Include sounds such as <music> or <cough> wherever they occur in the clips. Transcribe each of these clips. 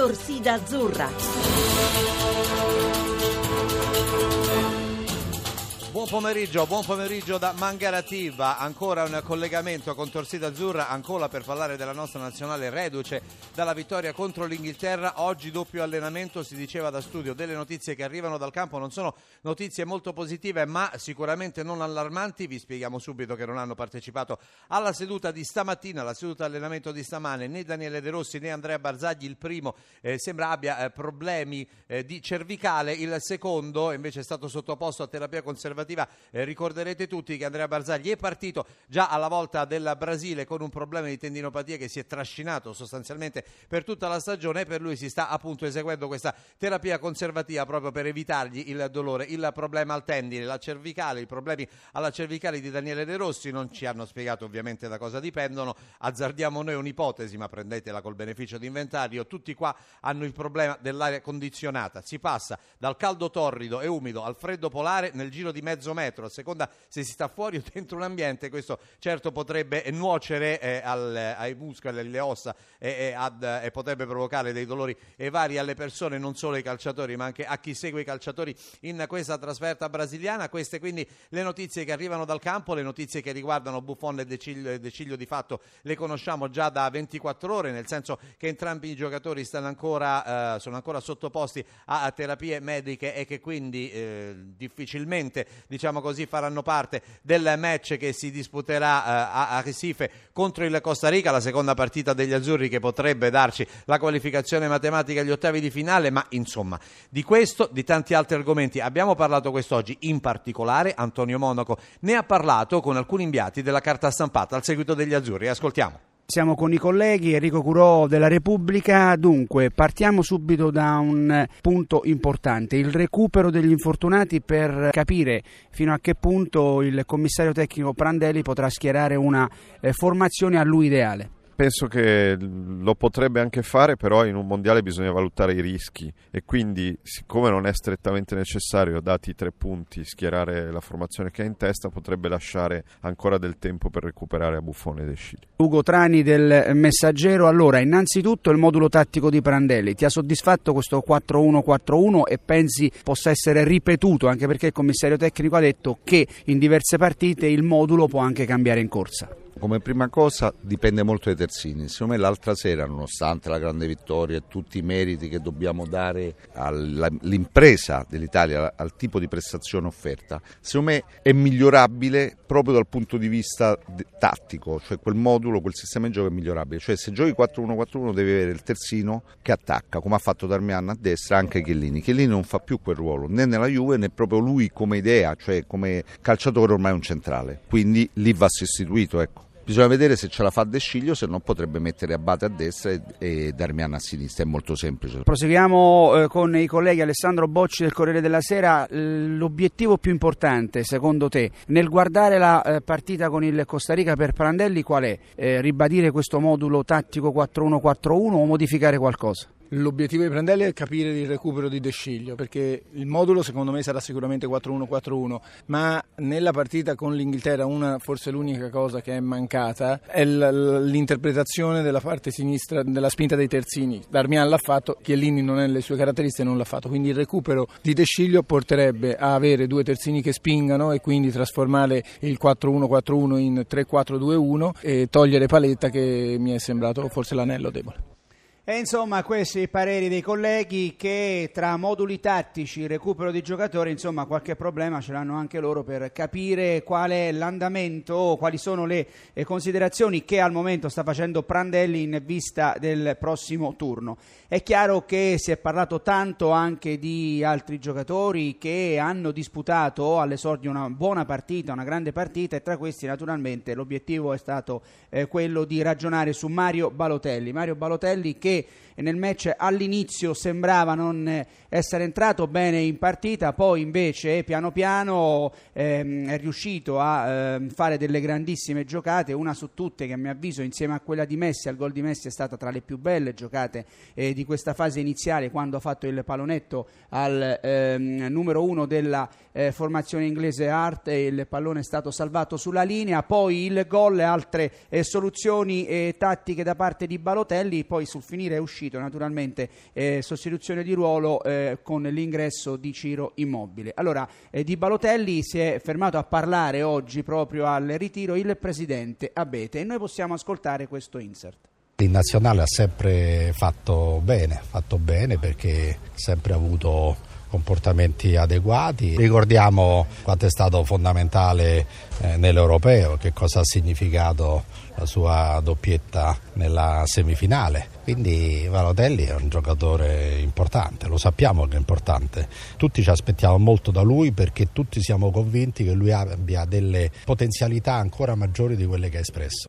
Torsida Azzurra. Buon pomeriggio, buon pomeriggio da Mangarativa, ancora un collegamento con Torsida Azzurra, ancora per parlare della nostra nazionale reduce dalla vittoria contro l'Inghilterra, oggi doppio allenamento, si diceva da studio, delle notizie che arrivano dal campo non sono notizie molto positive ma sicuramente non allarmanti, vi spieghiamo subito che non hanno partecipato alla seduta di stamattina, alla seduta allenamento di stamane, né Daniele De Rossi né Andrea Barzagli, il primo eh, sembra abbia eh, problemi eh, di cervicale, il secondo invece è stato sottoposto a terapia conservativa conservativa. Eh, ricorderete tutti che Andrea Barzagli è partito già alla volta del Brasile con un problema di tendinopatia che si è trascinato sostanzialmente per tutta la stagione e per lui si sta appunto eseguendo questa terapia conservativa proprio per evitargli il dolore, il problema al tendine, la cervicale, i problemi alla cervicale di Daniele De Rossi non ci hanno spiegato ovviamente da cosa dipendono, azzardiamo noi un'ipotesi ma prendetela col beneficio di inventario, tutti qua hanno il problema dell'aria condizionata, si passa dal caldo torrido e umido al freddo polare nel giro di mezzo metro, a seconda se si sta fuori o dentro un ambiente, questo certo potrebbe nuocere eh, al, ai muscoli, alle ossa e, e, ad, e, potrebbe provocare dei dolori vari alle persone, non solo ai calciatori, ma anche a chi segue i calciatori in questa trasferta brasiliana. Queste quindi le notizie che arrivano dal campo, le notizie che riguardano Buffon e De Ciglio, De Ciglio di fatto le conosciamo già da 24 ore, nel senso che entrambi i giocatori ancora, eh, sono ancora sottoposti a, a, terapie mediche e che quindi eh, difficilmente diciamo così, faranno parte del match che si disputerà eh, a, a Recife contro il Costa Rica, la seconda partita degli azzurri che potrebbe darci la qualificazione matematica agli ottavi di finale, ma insomma di questo, di tanti altri argomenti abbiamo parlato quest'oggi, in particolare Antonio Monaco ne ha parlato con alcuni inviati della carta stampata al seguito degli azzurri, ascoltiamo. Siamo con i colleghi Enrico Curò della Repubblica. Dunque, partiamo subito da un punto importante, il recupero degli infortunati per capire fino a che punto il commissario tecnico Prandelli potrà schierare una eh, formazione a lui ideale penso che lo potrebbe anche fare, però in un mondiale bisogna valutare i rischi e quindi siccome non è strettamente necessario, dati i tre punti, schierare la formazione che ha in testa, potrebbe lasciare ancora del tempo per recuperare a Buffone De Scili. Ugo Trani del Messaggero, allora innanzitutto il modulo tattico di Prandelli, ti ha soddisfatto questo 4-1-4-1 e pensi possa essere ripetuto anche perché il commissario tecnico ha detto che in diverse partite il modulo può anche cambiare in corsa? Come prima cosa dipende molto dai terzini, secondo me l'altra sera nonostante la grande vittoria e tutti i meriti che dobbiamo dare all'impresa dell'Italia, al tipo di prestazione offerta, secondo me è migliorabile proprio dal punto di vista tattico, cioè quel modulo, quel sistema di gioco è migliorabile, cioè se giochi 4-1-4-1 devi avere il terzino che attacca, come ha fatto Darmian a destra anche Chiellini, Chiellini non fa più quel ruolo né nella Juve né proprio lui come idea, cioè come calciatore ormai è un centrale, quindi lì va sostituito, ecco. Bisogna vedere se ce la fa De Sciglio, se no potrebbe mettere Abate a destra e, e Darmian a sinistra, è molto semplice. Proseguiamo eh, con i colleghi Alessandro Bocci del Corriere della Sera. L'obiettivo più importante, secondo te, nel guardare la eh, partita con il Costa Rica per Prandelli qual è? Eh, ribadire questo modulo tattico 4-1-4-1 o modificare qualcosa? L'obiettivo di Prandelli è capire il recupero di De Sciglio perché il modulo secondo me sarà sicuramente 4-1-4-1 ma nella partita con l'Inghilterra una, forse l'unica cosa che è mancata è l'interpretazione della parte sinistra della spinta dei terzini. Darmian l'ha fatto, Chiellini non è le sue caratteristiche non l'ha fatto. Quindi il recupero di De Sciglio porterebbe a avere due terzini che spingano e quindi trasformare il 4-1-4-1 in 3-4-2-1 e togliere Paletta che mi è sembrato forse l'anello debole e insomma questi i pareri dei colleghi che tra moduli tattici, recupero di giocatori, insomma qualche problema ce l'hanno anche loro per capire qual è l'andamento, quali sono le eh, considerazioni che al momento sta facendo Prandelli in vista del prossimo turno. È chiaro che si è parlato tanto anche di altri giocatori che hanno disputato all'esordio una buona partita, una grande partita e tra questi naturalmente l'obiettivo è stato eh, quello di ragionare su Mario Balotelli. Mario Balotelli che qué? Nel match all'inizio sembrava non essere entrato bene in partita, poi invece piano piano ehm, è riuscito a ehm, fare delle grandissime giocate, una su tutte che a mio avviso insieme a quella di Messi, al gol di Messi è stata tra le più belle giocate eh, di questa fase iniziale quando ha fatto il palonetto al ehm, numero uno della eh, formazione inglese Hart e il pallone è stato salvato sulla linea, poi il gol e altre eh, soluzioni eh, tattiche da parte di Balotelli, poi sul finire è uscito naturalmente eh, sostituzione di ruolo eh, con l'ingresso di Ciro Immobile. Allora, eh, di Balotelli si è fermato a parlare oggi proprio al ritiro il presidente Abete e noi possiamo ascoltare questo insert. In nazionale ha sempre fatto bene, fatto bene perché ha sempre avuto comportamenti adeguati. Ricordiamo quanto è stato fondamentale eh, nell'europeo, che cosa ha significato la sua doppietta nella semifinale. Quindi Valotelli è un giocatore importante, lo sappiamo che è importante. Tutti ci aspettiamo molto da lui perché tutti siamo convinti che lui abbia delle potenzialità ancora maggiori di quelle che ha espresso.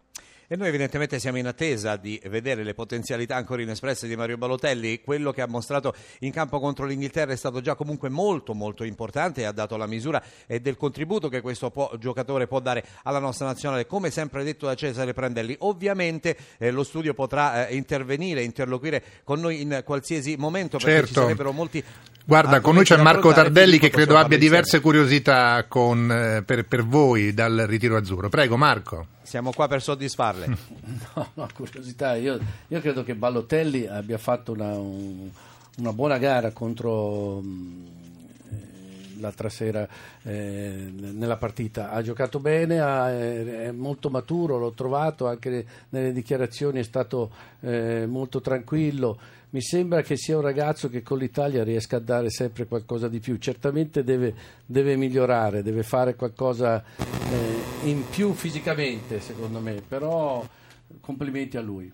E noi evidentemente siamo in attesa di vedere le potenzialità ancora inespresse di Mario Balotelli. Quello che ha mostrato in campo contro l'Inghilterra è stato già comunque molto molto importante e ha dato la misura del contributo che questo può, giocatore può dare alla nostra nazionale, come sempre detto da Cesare Prandelli. Ovviamente eh, lo studio potrà eh, intervenire, interloquire con noi in qualsiasi momento perché certo. ci sarebbero molti Guarda, con noi c'è Marco Tardelli che credo abbia diverse curiosità con, eh, per, per, voi dal ritiro azzurro. Prego Marco. Siamo qua per soddisfarle. <laughs> no, no, curiosità. Io, io, credo che Ballotelli abbia fatto una, un, una buona gara contro eh, l'altra sera eh, nella partita. Ha giocato bene, ha, è molto maturo, l'ho trovato, anche nelle dichiarazioni è stato eh, molto tranquillo mi sembra che sia un ragazzo che con l'Italia riesca a dare sempre qualcosa di più. Certamente deve, deve migliorare, deve fare qualcosa eh, in più fisicamente, secondo me, però complimenti a lui.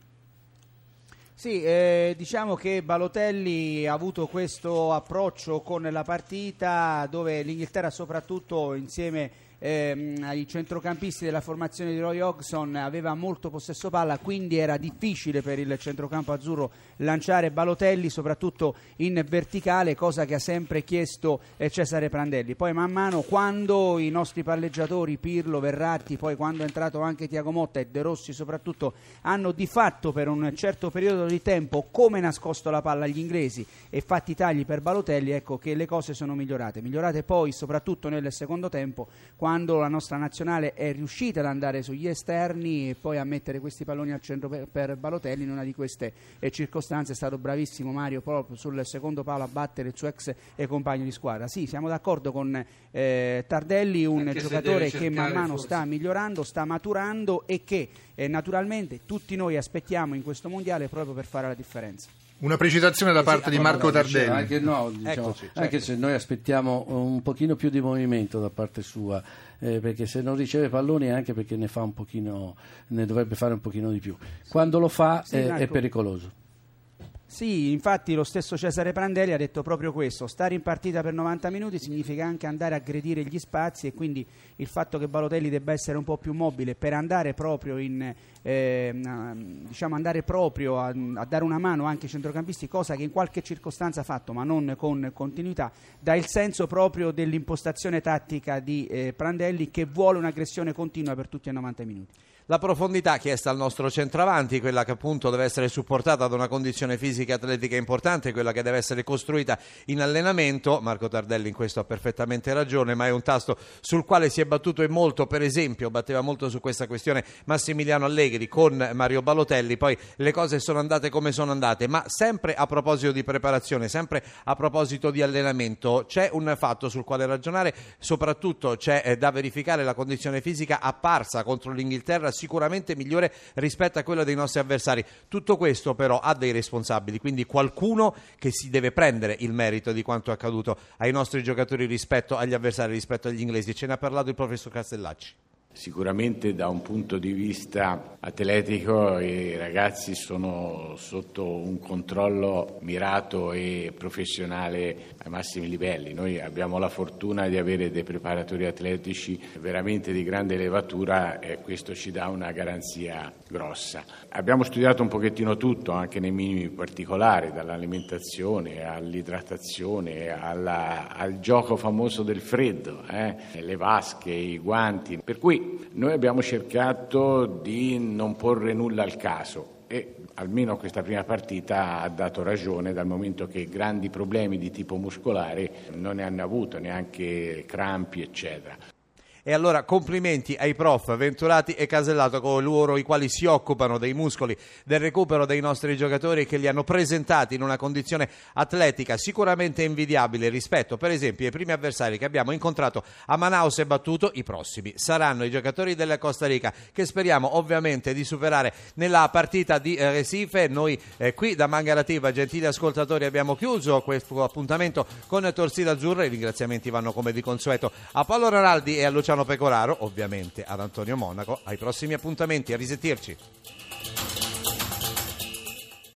Sì, eh, diciamo che Balotelli ha avuto questo approccio con la partita dove l'Inghilterra soprattutto insieme ehm, ai centrocampisti della formazione di Roy Hodgson aveva molto possesso palla, quindi era difficile per il centrocampo azzurro lanciare Balotelli, soprattutto in verticale, cosa che ha sempre chiesto eh, Cesare Prandelli. Poi man mano quando i nostri palleggiatori Pirlo, Verratti, poi quando è entrato anche Tiago Motta e De Rossi soprattutto hanno di fatto per un certo periodo di tempo come nascosto la palla agli inglesi e fatti tagli per Balotelli, ecco che le cose sono migliorate. Migliorate poi soprattutto nel secondo tempo quando la nostra nazionale è riuscita ad andare sugli esterni e poi a mettere questi palloni al centro per, per Balotelli in una di queste eh, circostanze è stato bravissimo Mario proprio sul secondo palo a battere il suo ex e compagno di squadra. Sì, siamo d'accordo con eh, Tardelli, un Anche giocatore che man mano forse. sta migliorando, sta maturando e che eh, naturalmente tutti noi aspettiamo in questo mondiale proprio per fare la differenza. Una precisazione da parte sì, di Marco Tardelli. Anche, no, diciamo, Eccoci, certo. anche, se noi aspettiamo un pochino più di movimento da parte sua, eh, perché se non riceve palloni è anche perché ne, fa un pochino, ne dovrebbe fare un pochino di più. Quando lo fa sì, eh, è pericoloso. Sì, infatti lo stesso Cesare Prandelli ha detto proprio questo, stare in partita per 90 minuti significa anche andare a aggredire gli spazi e quindi il fatto che Balotelli debba essere un po' più mobile per andare proprio, in, eh, diciamo andare proprio a, a, dare una mano anche ai centrocampisti, cosa che in qualche circostanza ha fatto ma non con continuità, dà il senso proprio dell'impostazione tattica di eh, Prandelli che vuole un'aggressione continua per tutti i 90 minuti. La profondità chiesta al nostro centravanti, quella che appunto deve essere supportata da una condizione fisica e atletica importante, quella che deve essere costruita in allenamento. Marco Tardelli in questo ha perfettamente ragione, ma è un tasto sul quale si è battuto e molto, per esempio, batteva molto su questa questione Massimiliano Allegri con Mario Balotelli, poi le cose sono andate come sono andate, ma sempre a proposito di preparazione, sempre a proposito di allenamento, c'è un fatto sul quale ragionare, soprattutto c'è eh, da verificare la condizione fisica apparsa contro l'Inghilterra sicuramente migliore rispetto a quella dei nostri avversari. Tutto questo però ha dei responsabili, quindi qualcuno che si deve prendere il merito di quanto è accaduto ai nostri giocatori rispetto agli avversari, rispetto agli inglesi. Ce ne ha parlato il professor Castellacci. Sicuramente da un punto di vista atletico i ragazzi sono sotto un controllo mirato e professionale ai massimi livelli. Noi abbiamo la fortuna di avere dei preparatori atletici veramente di grande levatura e questo ci dà una garanzia grossa. Abbiamo studiato un pochettino tutto, anche nei minimi particolari, dall'alimentazione all'idratazione, alla, al gioco famoso del freddo, eh? le vasche, i guanti. Per cui noi abbiamo cercato di non porre nulla al caso e almeno questa prima partita ha dato ragione dal momento che grandi problemi di tipo muscolare non ne hanno avuto, neanche crampi eccetera. E allora complimenti ai prof Venturati e Casellato, coloro i quali si occupano dei muscoli, del recupero dei nostri giocatori che li hanno presentati in una condizione atletica sicuramente invidiabile rispetto per esempio ai primi avversari che abbiamo incontrato a Manaus e battuto, i prossimi saranno i giocatori della Costa Rica che speriamo ovviamente di superare nella partita di eh, Recife. Noi eh, qui da Mangarativa, gentili ascoltatori, abbiamo chiuso questo appuntamento con Torsida Azzurra. I ringraziamenti vanno come di consueto a Paolo Ronaldi e a Luciano Pecoraro, ovviamente ad Antonio Monaco. Ai prossimi appuntamenti, a risentirci.